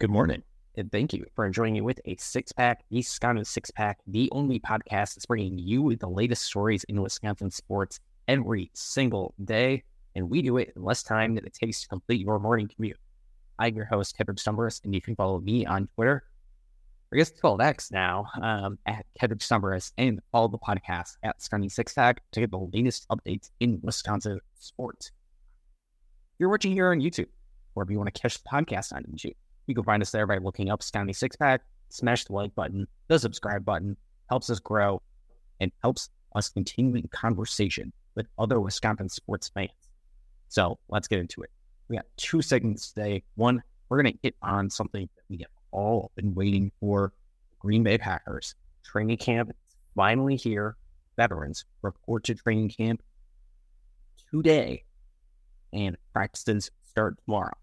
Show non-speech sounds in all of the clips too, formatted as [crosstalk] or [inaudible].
Good morning, and thank you for joining me with a six pack, the Wisconsin Six Pack, the only podcast that's bringing you the latest stories in Wisconsin sports every single day. And we do it in less time than it takes to complete your morning commute. I'm your host, Kedrick Stumbris, and you can follow me on Twitter. I guess it's called X now, um, at Kedrick Stumbris, and follow the podcast at Sconnie Six Pack to get the latest updates in Wisconsin sports. You're watching here on YouTube, or if you want to catch the podcast on YouTube, you can find us there by looking up Sconnie Six Pack, smash the like button, the subscribe button, helps us grow and helps us continue the conversation with other Wisconsin sports fans. So let's get into it. We got two segments today. One, we're going to hit on something that we have all been waiting for Green Bay Packers. Training camp finally here. Veterans report to training camp today, and practices start tomorrow.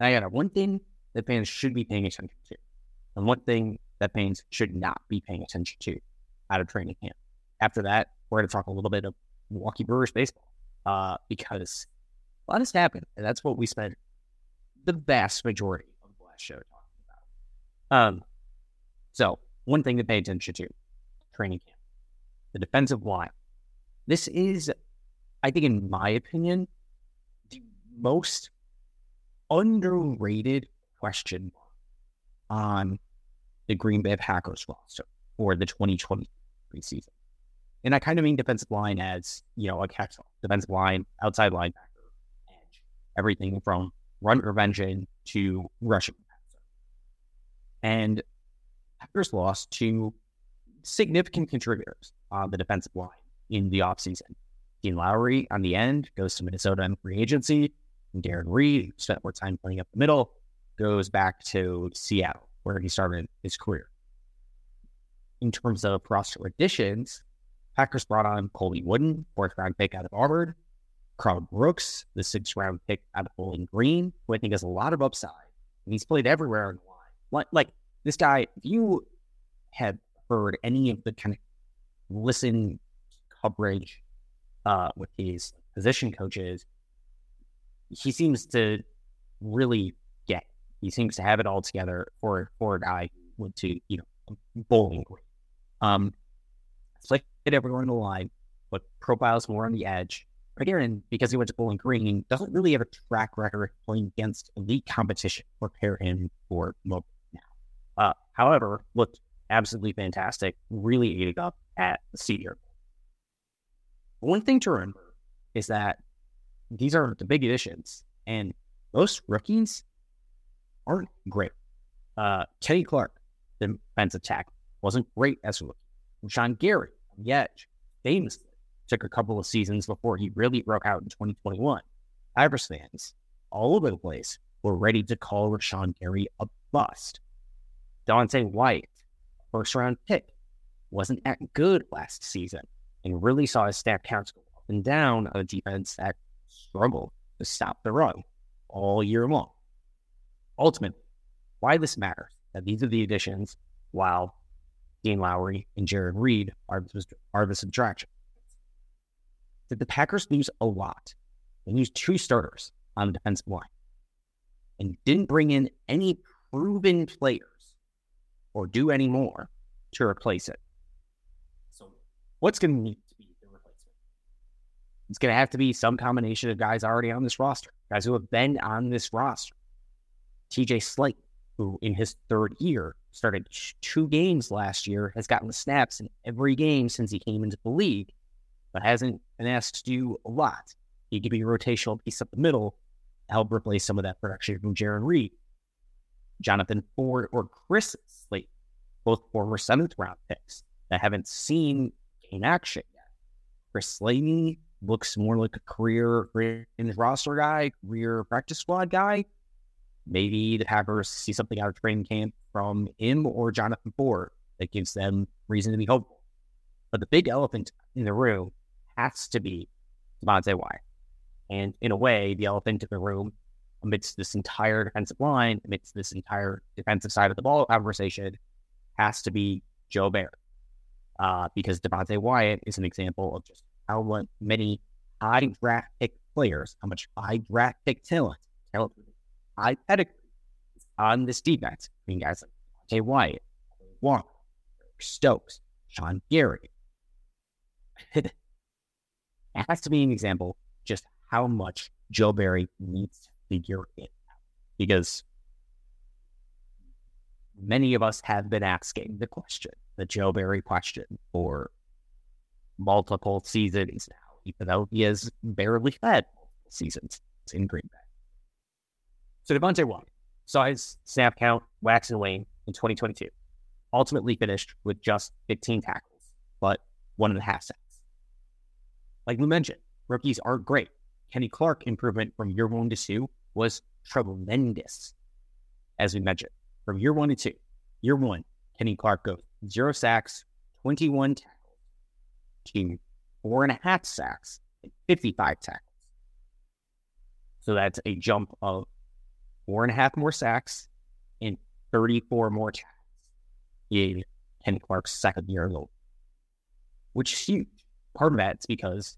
I got one thing that fans should be paying attention to, and one thing that fans should not be paying attention to out of training camp. After that, we're going to talk a little bit of Milwaukee Brewers baseball uh, because a lot has happened, and that's what we spent the vast majority of the last show talking about. Um, so one thing to pay attention to: training camp, the defensive line. This is, I think, in my opinion, the most underrated question on the Green Bay Packers roster for the 2023 season. And I kind of mean defensive line as, you know, a catch defensive line, outside linebacker, edge, everything from run prevention to rushing. And Packers lost to significant contributors on the defensive line in the offseason. Dean Lowry on the end goes to Minnesota in free agency. Jarran Reed, spent more time playing up the middle, goes back to Seattle, where he started his career. In terms of roster additions, Packers brought on Colby Wooden, fourth round pick out of Auburn, Karl Brooks, the sixth round pick out of Bowling Green, who I think has a lot of upside. And he's played everywhere in the line. Like, like this guy, if you have heard any of the kind of listen coverage uh, with these position coaches, he seems to really get. He seems to have it all together for for a guy who went to you know bowling. Um, hit everyone in the line, but profiles more on the edge. Again, because he went to Bowling Green, doesn't really have a track record playing against elite competition. Prepare him for mobile now. Uh, however, looked absolutely fantastic. Really ate it up at the senior. One thing to remember is that these are the big additions, and most rookies aren't great. Uh, Kenny Clark, the defensive tackle, wasn't great as a rookie. Sean Gary the edge famously took a couple of seasons before he really broke out in 2021. Irish fans all over the place were ready to call Rashan Gary a bust. Devonte Wyatt, first round pick, wasn't that good last season and really saw his stat counts go up and down on a defense that struggled to stop the run all year long. Ultimately, why this matters that these are the additions while Dean Lowry and Jarran Reed are, are the subtraction. That the Packers lose a lot. They lose two starters on the defensive line and didn't bring in any proven players or do any more to replace it. So, what's going to need to be the replacement? It's going to have to be some combination of guys already on this roster, guys who have been on this roster. TJ Slaton, who in his third year started two games last year, has gotten the snaps in every game since he came into the league, but hasn't been asked to do a lot. He could be a rotational piece up the middle help replace some of that production from Jarran Reed. Jonathan Ford or Chris Slate, both former seventh round picks that haven't seen in action yet. Chris Slayton looks more like a career in roster guy, career practice squad guy. Maybe the Packers see something out of training camp from him or Jonathan Ford that gives them reason to be hopeful. But the big elephant in the room has to be Devonte Wyatt. And in a way, the elephant in the room amidst this entire defensive line, amidst this entire defensive side of the ball conversation, has to be Joe Barry. Uh, because Devonte Wyatt is an example of just how many high draft pick players, how much high draft pick talent, talent high pedigree on this defense. I mean, guys like Jay Wyatt, Walker, Stokes, Sean Gary. [laughs] it has to be an example just how much Joe Barry needs to figure it out. Because many of us have been asking the question, the Joe Barry question, for multiple seasons now, even though he has barely had seasons in Green Bay. So Devonte Wyatt, size, snap count, wax and wane in 2022, ultimately finished with just 15 tackles, but one and a half sacks. Like we mentioned, rookies aren't great. Kenny Clark improvement from year one to two was tremendous, as we mentioned. From year one to two, year one, Kenny Clark goes zero sacks, 21 tackles, four and a half sacks, 55 tackles. So that's a jump of four and a half more sacks and 34 more tackles in Kenny Clark's second year alone, which is huge. Part of that's because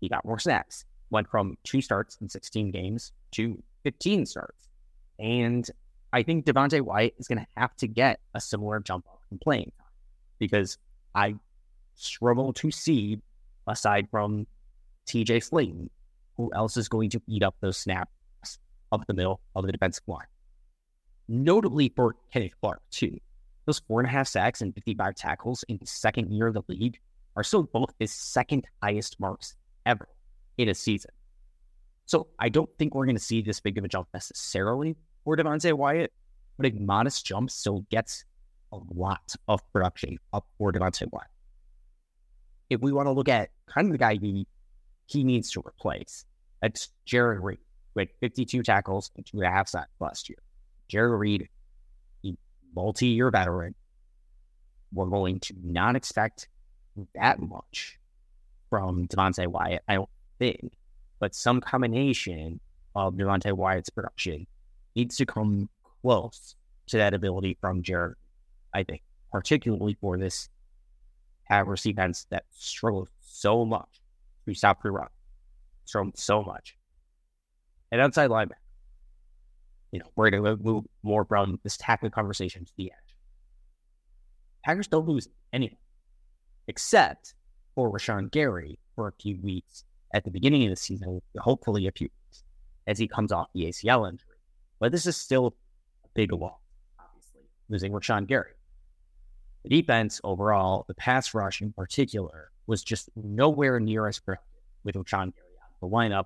he got more sacks, went from two starts in 16 games to 15 starts. And I think Devonte Wyatt is going to have to get a similar jump up in playing time because I struggle to see, aside from TJ Slaton, who else is going to eat up those snaps up the middle of the defensive line. Notably for Kenneth Clark, too. Those four and a half sacks and 55 tackles in his second year of the league are still both his second highest marks ever in a season. So I don't think we're going to see this big of a jump necessarily for Devonte Wyatt, but a modest jump still gets a lot of production up for Devonte Wyatt. If we want to look at kind of the guy he, he needs to replace, that's Jarran Reed, with 52 tackles and two and a half sacks last year. Jarran Reed, a multi-year veteran, we're going to not expect that much from Devonte Wyatt, I don't think, but some combination of Devonte Wyatt's production needs to come close to that ability from Jarran, I think, particularly for this Packers defense that struggles so much to stop the run, struggled so much. And outside linebacker, you know, we're going to move more from this tackling conversation to the edge. Packers don't lose anything except for Rashan Gary for a few weeks at the beginning of the season, hopefully a few weeks, as he comes off the ACL injury. But this is still a big loss, obviously, losing Rashan Gary. The defense overall, the pass rush in particular, was just nowhere near as productive with Rashan Gary the lineup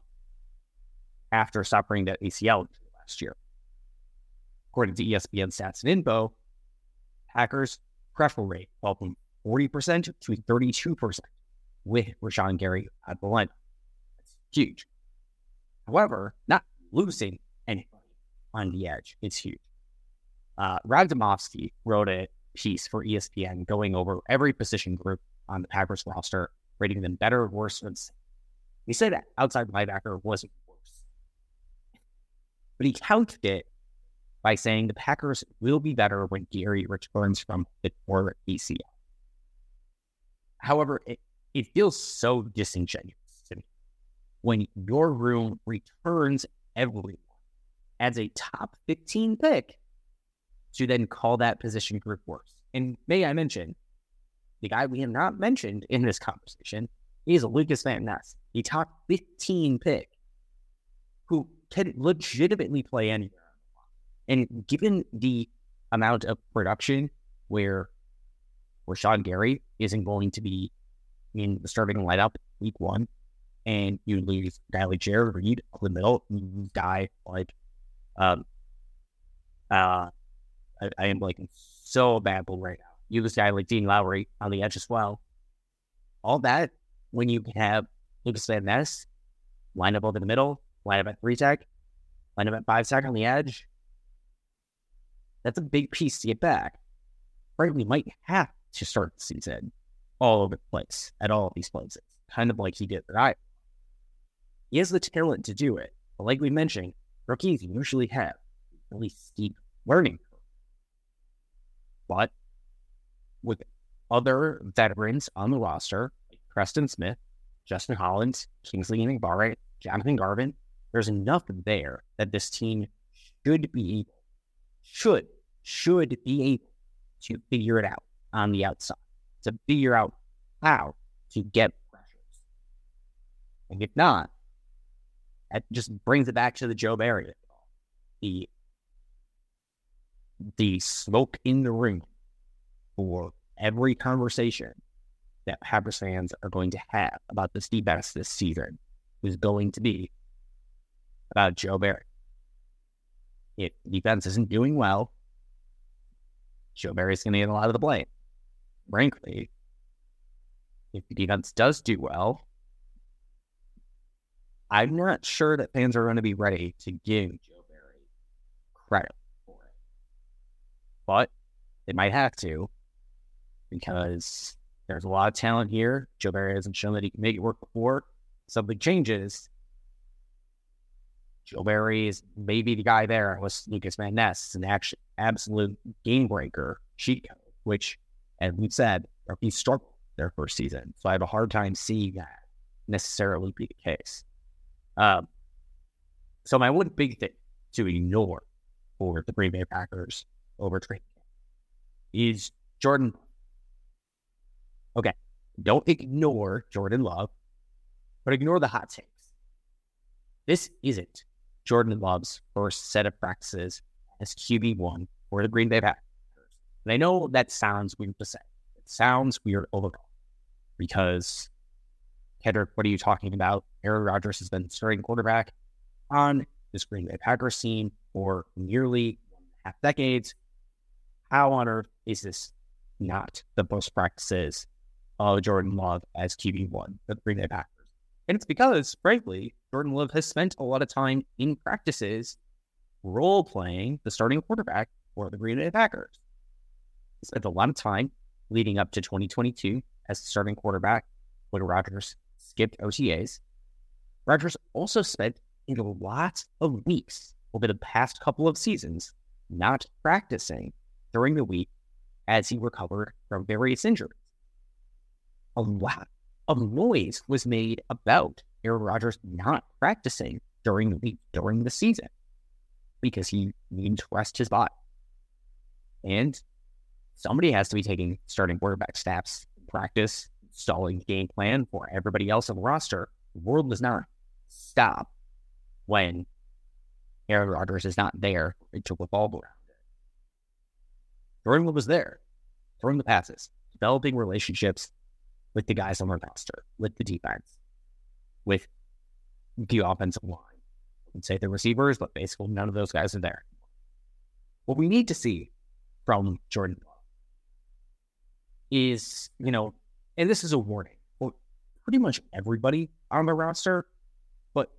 after suffering that ACL last year. According to ESPN stats and info, Packers pressure rate fell from 40% to 32% with Rashan Gary at the lineup. That's huge. However, not losing anybody on the edge is huge. Uh, Rob Demovsky wrote a piece for ESPN going over every position group on the Packers roster, rating them better or worse than He said outside linebacker wasn't worse. But he counted it by saying the Packers will be better when Gary returns from the or ACL. However, it, it feels so disingenuous to me when your room returns everyone as a top 15 pick to then call that position group worse. And may I mention, the guy we have not mentioned in this conversation is Lukas Van Ness, the top 15 pick who can legitimately play anywhere. And given the amount of production where Rashan Gary isn't going to be in the starting lineup week one, and you lose a guy like Jarran Reed up the middle, you lose guy like um uh I, I am like so bad right now. You lose guy like Dean Lowry on the edge as well. All that when you can have Lukas Van Ness line up over the middle, line up at three tech, line up at five tech on the edge. That's a big piece to get back. Right, we might have to start the season all over the place at all of these places, kind of like he did at Iowa. He has the talent to do it, but like we mentioned, rookies usually have really steep learning. But with other veterans on the roster, like Preston Smith, Justin Hollins, Kingsley Enagbare, Jonathan Garvin, there's enough there that this team should be able should should be able to figure it out on the outside to figure out how to get pressures. And if not, that just brings it back to the Joe Barry. The the smoke in the room for every conversation that Packers fans are going to have about this defense this season is going to be about Joe Barry. If defense isn't doing well, Joe Barry's going to get a lot of the blame. Frankly, if the defense does do well, I'm not sure that fans are going to be ready to give Joe Barry credit. But they might have to because there's a lot of talent here. Joe Barry hasn't shown that he can make it work before. Something changes. Joe Barry is maybe the guy there was Lukas Van Ness, an actual absolute game breaker cheat code, which, as we said, he struggled their first season. So I have a hard time seeing that necessarily be the case. Um, so my one big thing to ignore for the Green Bay Packers over is Jordan. Okay, don't ignore Jordan Love, but ignore the hot takes. This isn't Jordan Love's first set of practices as QB1 for the Green Bay Packers. And I know that sounds weird to say. It sounds weird overall because Kedrick, what are you talking about? Aaron Rodgers has been starting quarterback on this Green Bay Packers team for nearly half decades. How on earth is this not the most practices of Jordan Love as QB1 for the Green Bay Packers? And it's because, frankly, Jordan Love has spent a lot of time in practices role playing the starting quarterback for the Green Bay Packers. He spent a lot of time leading up to 2022 as the starting quarterback when Rodgers skipped OTAs. Rodgers also spent a lot of weeks over the past couple of seasons not practicing during the week as he recovered from various injuries. A lot of noise was made about Aaron Rodgers not practicing during the week, during the season, because he needed to rest his body. And somebody has to be taking starting quarterback snaps practice, installing game plan for everybody else on the roster. The world does not stop when Aaron Rodgers is not there to revolve around Jordan was there, throwing the passes, developing relationships with the guys on the roster, with the defense, with the offensive line. I would say the receivers, but basically none of those guys are there. What we need to see from Jordan is, you know, and this is a warning for pretty much everybody on the roster, but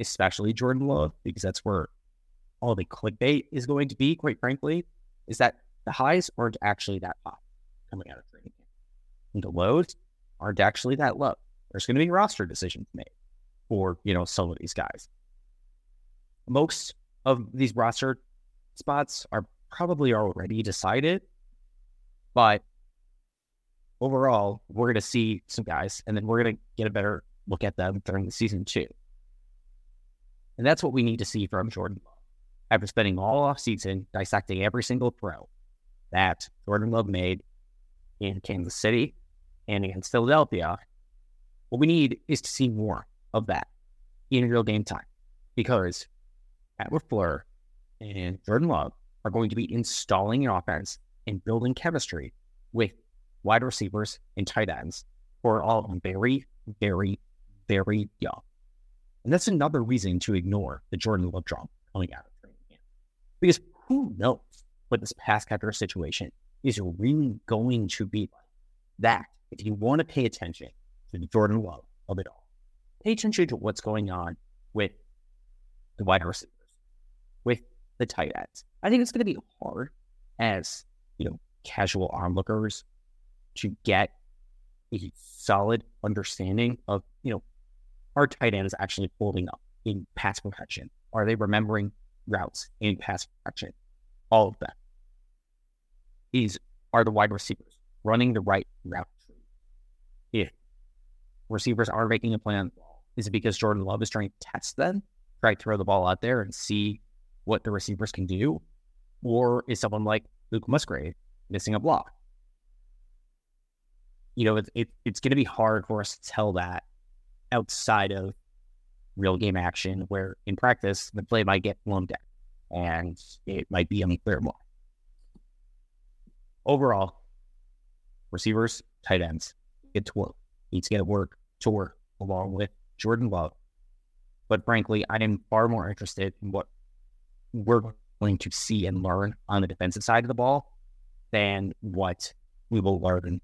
especially Jordan Love, because that's where all the clickbait is going to be, quite frankly, is that the highs aren't actually that high coming out of training camp. And the lows aren't actually that low. There's going to be roster decisions made for, you know, some of these guys. Most of these roster spots are probably already decided, but overall, we're going to see some guys, and then we're going to get a better look at them during the season too. And that's what we need to see from Jordan Love. After spending all off season dissecting every single throw that Jordan Love made in Kansas City and against Philadelphia, what we need is to see more of that in real game time because Matt LaFleur and Jordan Love are going to be installing an offense and building chemistry with wide receivers, and tight ends who are all very, very, very young. And that's another reason to ignore the Jordan Love drop coming out of training camp. Because who knows what this pass catcher situation is really going to be. That, if you want to pay attention to the Jordan Love of it all, pay attention to what's going on with the wide receivers, with the tight ends. I think it's going to be hard as, you know, casual onlookers to get a solid understanding of, you know, are tight ends actually holding up in pass protection? Are they remembering routes in pass protection? All of that is are the wide receivers running the right route tree? If receivers are making a play on the ball, is it because Jordan Love is trying to test them, try to throw the ball out there and see what the receivers can do? Or is someone like Luke Musgrave missing a block? You know, it, it, it's going to be hard for us to tell that outside of real game action, where in practice, the play might get blown down and it might be unclear why. Overall, receivers, tight ends, get to work. Needs to get work to work along with Jordan Love. But frankly, I am far more interested in what we're going to see and learn on the defensive side of the ball than what we will learn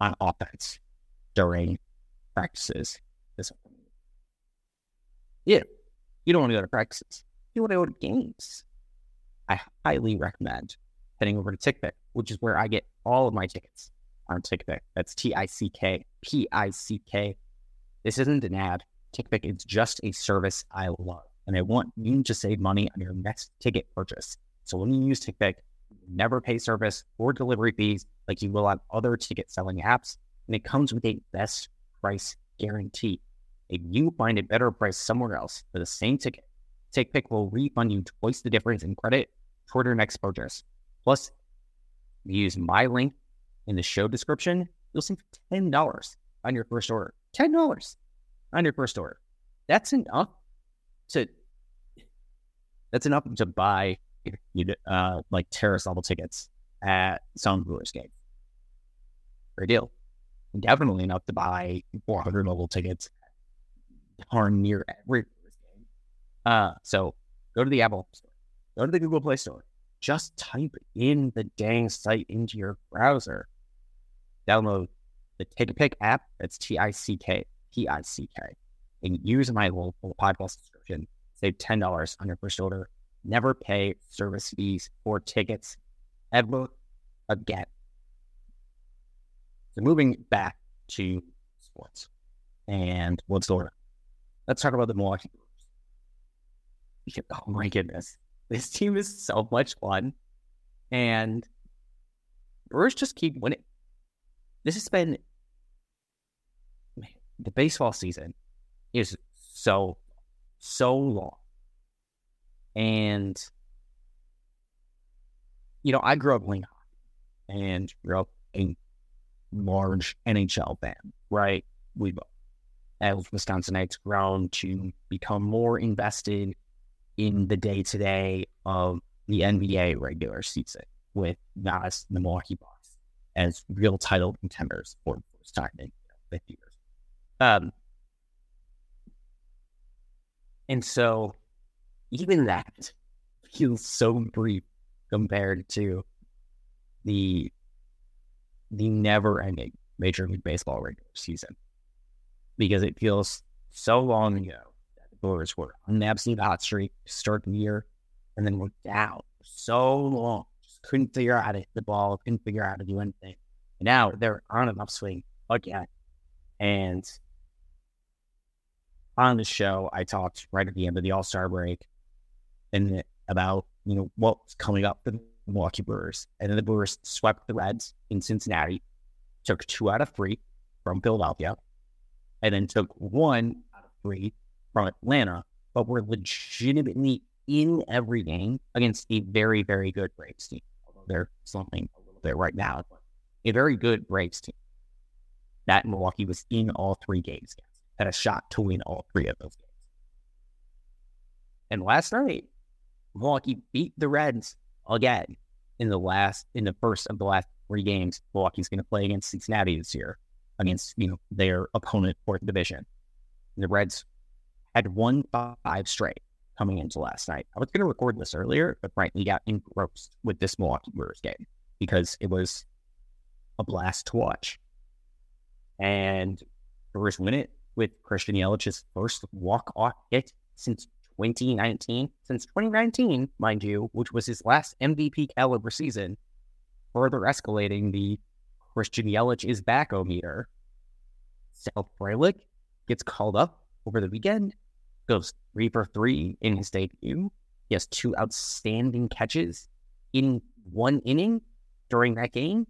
on offense during practices this Yeah, you don't want to go to practices. You want to go to games. I highly recommend heading over to TickPick, which is where I get all of my tickets on TickPick. That's T I C K P I C K. This isn't an ad. TickPick is just a service I love, and I want you to save money on your next ticket purchase. So when you use TickPick, you never pay service or delivery fees like you will on other ticket selling apps, and it comes with a best price guarantee. If you find a better price somewhere else for the same ticket, TickPick will refund you twice the difference in credit toward your next purchase. Plus, use my link in the show description, you'll save $10 on your first order. $10 on your first order. That's enough to that's enough to buy uh, like terrace level tickets at some Brewers game. Great deal. Definitely enough to buy 400 level tickets darn near every game. Uh, so go to the Apple Store, go to the Google Play Store, just type in the dang site into your browser. Download the TickPick app. That's T I C K P I C K and use my local podcast subscription. Save $10 on your first order. Never pay service fees or tickets ever again. So moving back to sports and what's the order. Let's talk about the Milwaukee Brewers. Oh my goodness. This team is so much fun. And Brewers just keep winning. This has been the baseball season is so, so long. And, you know, I grew up playing and grew up a large NHL fan, right? We've, as Wisconsinites, grown to become more invested in the day to day of the NBA regular season with Giannis the Milwaukee Bucks as real title contenders for the first time in you know, 50 years. Um, and so even that feels so brief compared to the the never ending Major League Baseball regular season. Because it feels so long ago Brewers were on an absolute hot streak to start the year and then were down so long. Just couldn't figure out how to hit the ball, couldn't figure out how to do anything. And now they're on an upswing again. And on the show, I talked right at the end of the All Star break and about you know what's coming up for the Milwaukee Brewers, and then the Brewers swept the Reds in Cincinnati, took two out of three from Philadelphia, and then took one out of three from Atlanta, but were legitimately in every game against a very very good Braves team. They're slumping a little bit right now, a very good Braves team. That Milwaukee was in all three games had a shot to win all three of those games. And last night, Milwaukee beat the Reds again in the last in the first of the last three games. Milwaukee's going to play against Cincinnati this year against you know their opponent fourth division. The Reds had won five straight coming into last night. I was going to record this earlier, but frankly got engrossed with this Milwaukee Brewers game because it was a blast to watch. And Brewers win it with Christian Yelich's first walk-off hit since 2019. Since 2019, mind you, which was his last MVP caliber season, further escalating the Christian Yelich is back o meter. Sal Frelick gets called up over the weekend, goes three for three in his debut. He has two outstanding catches in one inning during that game.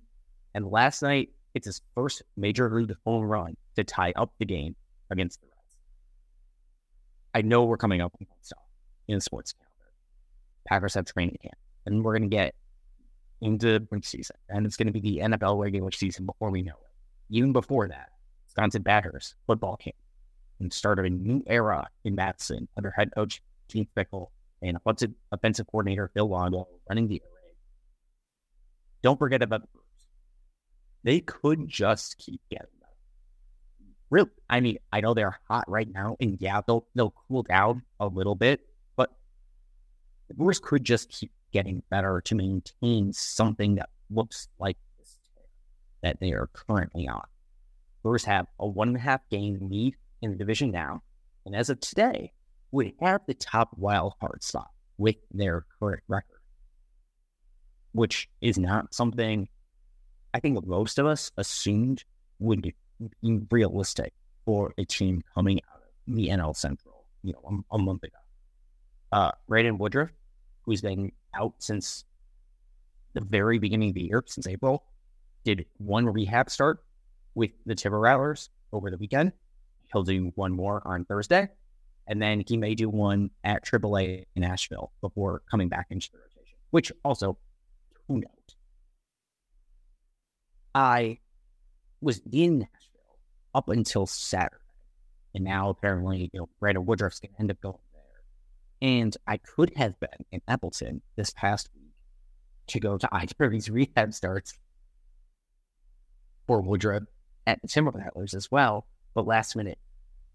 And last night, it's his first major league home run to tie up the game against the Reds. I know we're coming up stuff in sports calendar. Packers have training camp and we're going to get into season, and it's going to be the NFL regular season before we know it. Even before that, Wisconsin Badgers football camp and started a new era in Madison under head coach Keith Fickell and offensive, offensive coordinator Phil Longo running the Air Raid. Don't forget about the Brewers. They could just keep getting better. Really, I mean, I know they're hot right now, and yeah, they'll they'll cool down a little bit, but the Brewers could just keep getting better to maintain something that looks like this that they are currently on. Brewers have a one and a half game lead in the division now, and as of today, would have the top wild card spot with their current record, which is not something I think most of us assumed would be realistic for a team coming out of the NL Central, you know, a, a month ago. Uh, Brandon Woodruff, who's been out since the very beginning of the year, since April, did one rehab start with the Timber Rattlers over the weekend. He'll do one more on Thursday, and then he may do one at AAA in Nashville before coming back into the rotation, which also, who knows? I was in Nashville up until Saturday, and now apparently, you know, Brandon Woodruff's going to end up going there. and I could have been in Appleton this past week to go to either rehab starts for Woodruff at the Timber as well. But last minute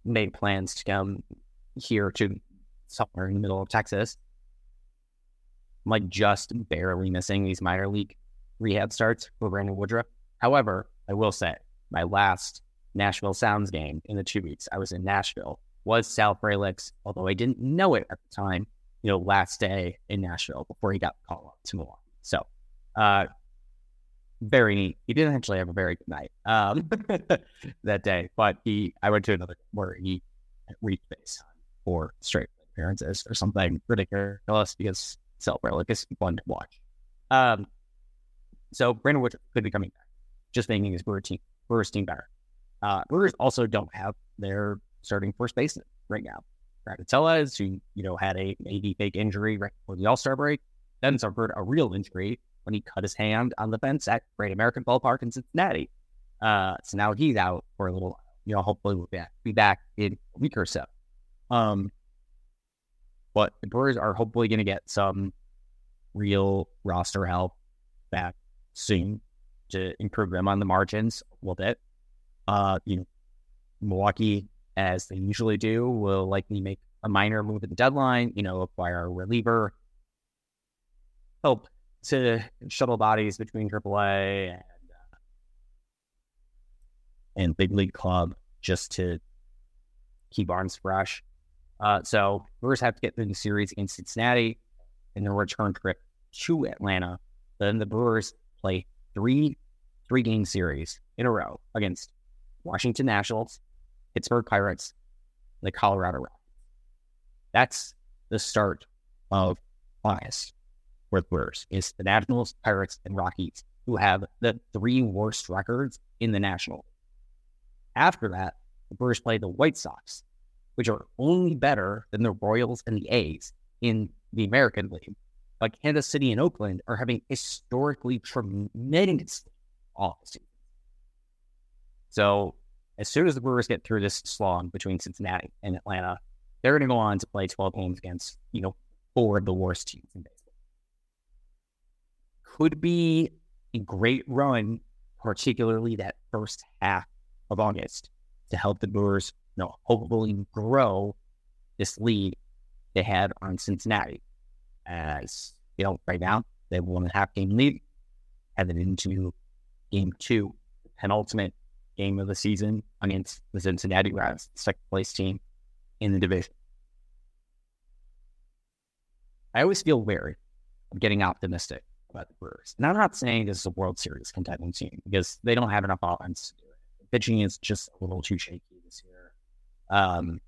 made plans to come here to somewhere in the middle of Texas. I'm like just barely missing these minor league rehab starts for Brandon Woodruff. However, I will say my last Nashville Sounds game in the two weeks I was in Nashville was Sal Frelick's, although I didn't know it at the time, you know, last day in Nashville before he got called up to Milwaukee. So, uh, very neat. He didn't actually have a very good night um, [laughs] that day, but he, I went to another where he reached base for straight appearances or something ridiculous because Sal Frelick is fun to watch. Um, so Brandon Wood could be coming back, just making his Brewer team, Brewers team better. Uh, Brewers also don't have their starting first baseman right now. is who, you know, had a maybe fake injury right before the All Star break, then suffered a real injury when he cut his hand on the fence at Great American Ballpark in Cincinnati. Uh, so now he's out for a little. You know, hopefully we'll be back, be back in a week or so. Um, but the Brewers are hopefully going to get some real roster help back soon to improve them on the margins a little bit. Uh, you know, Milwaukee as they usually do, will likely make a minor move at the deadline, you know, acquire a reliever, help to shuttle bodies between AAA and uh, and big league club just to keep arms fresh. Uh, so Brewers have to get through the series against Cincinnati and their return trip to Atlanta. Then the Brewers play three three game series in a row against Washington Nationals, Pittsburgh Pirates, the Colorado Rockies. That's the start of August Brewers. It's the Nationals, Pirates, and Rockies who have the three worst records in the National. After that, the Brewers play the White Sox, which are only better than the Royals and the A's in the American League. But Kansas City and Oakland are having historically tremendous off. So as soon as the Brewers get through this slog between Cincinnati and Atlanta, they're going to go on to play 12 games against, you know, four of the worst teams in baseball. Could be a great run, particularly that first half of August, to help the Brewers, you know, hopefully grow this lead they had on Cincinnati. As, you know, right now, they have one and a half game lead, headed into game two, penultimate game of the season against the Cincinnati Reds, second place team in the division. I always feel wary of getting optimistic about the Brewers. And I'm not saying this is a World Series contending team because they don't have enough offense to do it. Pitching is just a little too shaky this year. Um,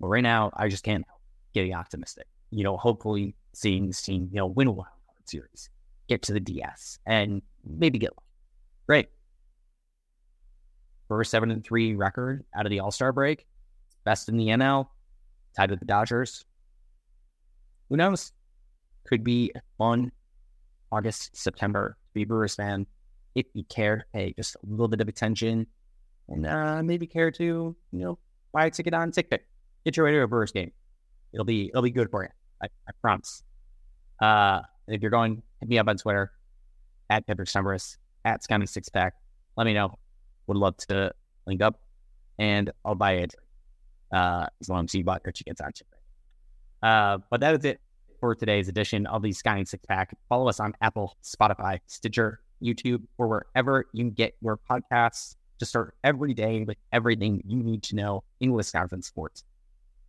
but right now, I just can't help getting optimistic. You know, hopefully seeing this team, you know, win a card series, get to the DS, and maybe get lucky. Great a seven and three record out of the All Star break, best in the NL, tied with the Dodgers. Who knows? could be fun August, September to be a Brewers fan. If you care, hey, just a little bit of attention and uh, maybe care to, you know, buy a ticket on TickPick. Get your way to a Brewers game. It'll be it'll be good for you. I, I promise. Uh, if you're going, hit me up on Twitter at Pepper Summerus, at Sconnie Six Pack. Let me know. Would love to link up and I'll buy it uh, as long as you bought your tickets on TickPick. Uh, but that is it for today's edition of the Sconnie Six Pack. Follow us on Apple, Spotify, Stitcher, YouTube, or wherever you can get your podcasts to start every day with everything you need to know in Wisconsin sports.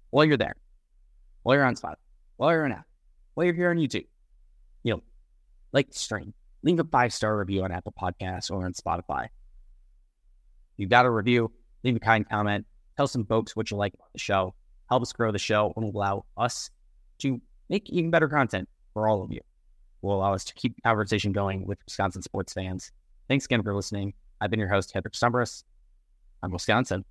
While you're there, while you're on Spotify, while you're on Apple, while you're here on YouTube, you know, like the stream, leave a five star review on Apple Podcasts or on Spotify. You've got a review, leave a kind comment, tell some folks what you like about the show, help us grow the show, and allow us to make even better content for all of you. Will allow us to keep conversation going with Wisconsin sports fans. Thanks again for listening. I've been your host, Heather Stumbris. I'm Wisconsin.